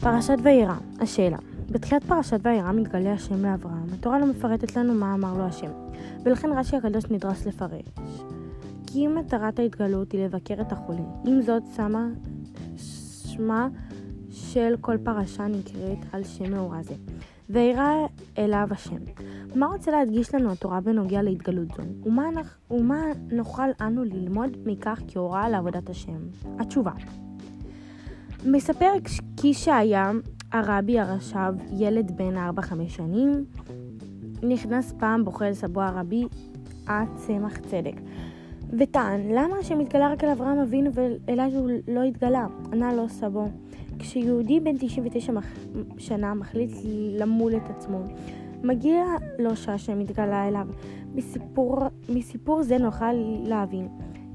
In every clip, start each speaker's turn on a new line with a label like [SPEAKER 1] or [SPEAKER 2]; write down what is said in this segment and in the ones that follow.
[SPEAKER 1] פרשת וירא, השאלה בתחילת פרשת וירא מתגלה השם לאברהם. התורה לא מפרטת לנו מה אמר לו השם, ולכן רש"י הקדוש נדרש לפרש. כי מטרת ההתגלות היא לבקר את החולים. עם זאת, שמה שמה של כל פרשה נקראת על שם מאורע זה. וירא אליו השם. מה רוצה להדגיש לנו התורה בנוגע להתגלות זו? ומה, ומה נוכל אנו ללמוד מכך כהוראה לעבודת השם? התשובה מספר כי שהיה הרבי הרש"ב, ילד בן 4-5 שנים, נכנס פעם בוכה אל סבו הרבי הצמח צדק, וטען, למה השם התגלה רק אל אברהם אבינו ואליי הוא לא התגלה? ענה לו סבו, כשיהודי בן 99 שנה מחליט למול את עצמו, מגיע לו שהשם התגלה אליו. מסיפור, מסיפור זה נוכל להבין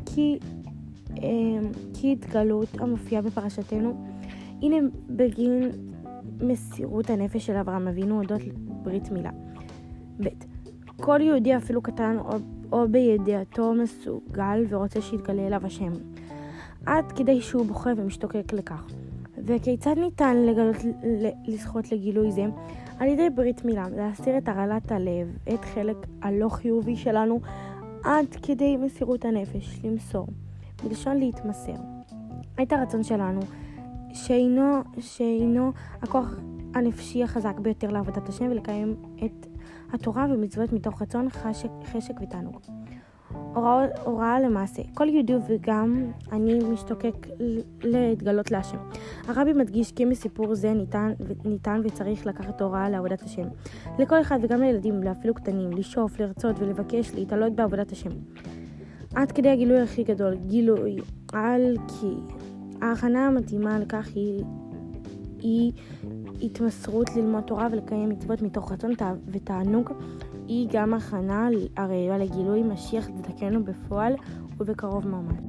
[SPEAKER 1] כי, אה, כי התגלות המופיעה בפרשתנו הנה בגין מסירות הנפש של אברהם אבינו אודות ברית מילה. ב. כל יהודי אפילו קטן או, או בידיעתו מסוגל ורוצה שיתגלה אליו השם. עד כדי שהוא בוכה ומשתוקק לכך. וכיצד ניתן לגלות, לזכות לגילוי זה? על ידי ברית מילה, להסיר את הרעלת הלב, את חלק הלא חיובי שלנו, עד כדי מסירות הנפש, למסור, מלשון להתמסר. את הרצון שלנו שאינו, שאינו הכוח הנפשי החזק ביותר לעבודת השם ולקיים את התורה ומצוות מתוך רצון, חשק, חשק ותענוג. הוראה, הוראה למעשה, כל יהודי וגם אני משתוקק להתגלות להשם. הרבי מדגיש כי מסיפור זה ניתן, ניתן וצריך לקחת הוראה לעבודת השם. לכל אחד וגם לילדים, אפילו קטנים, לשאוף, לרצות ולבקש להתעלות בעבודת השם. עד כדי הגילוי הכי גדול, גילוי על כי ההכנה המתאימה לכך היא, היא התמסרות ללמוד תורה ולקיים מצוות מתוך רצון ותענוג. היא גם הכנה הראויה לגילוי משיח צדקנו בפועל ובקרוב ממש.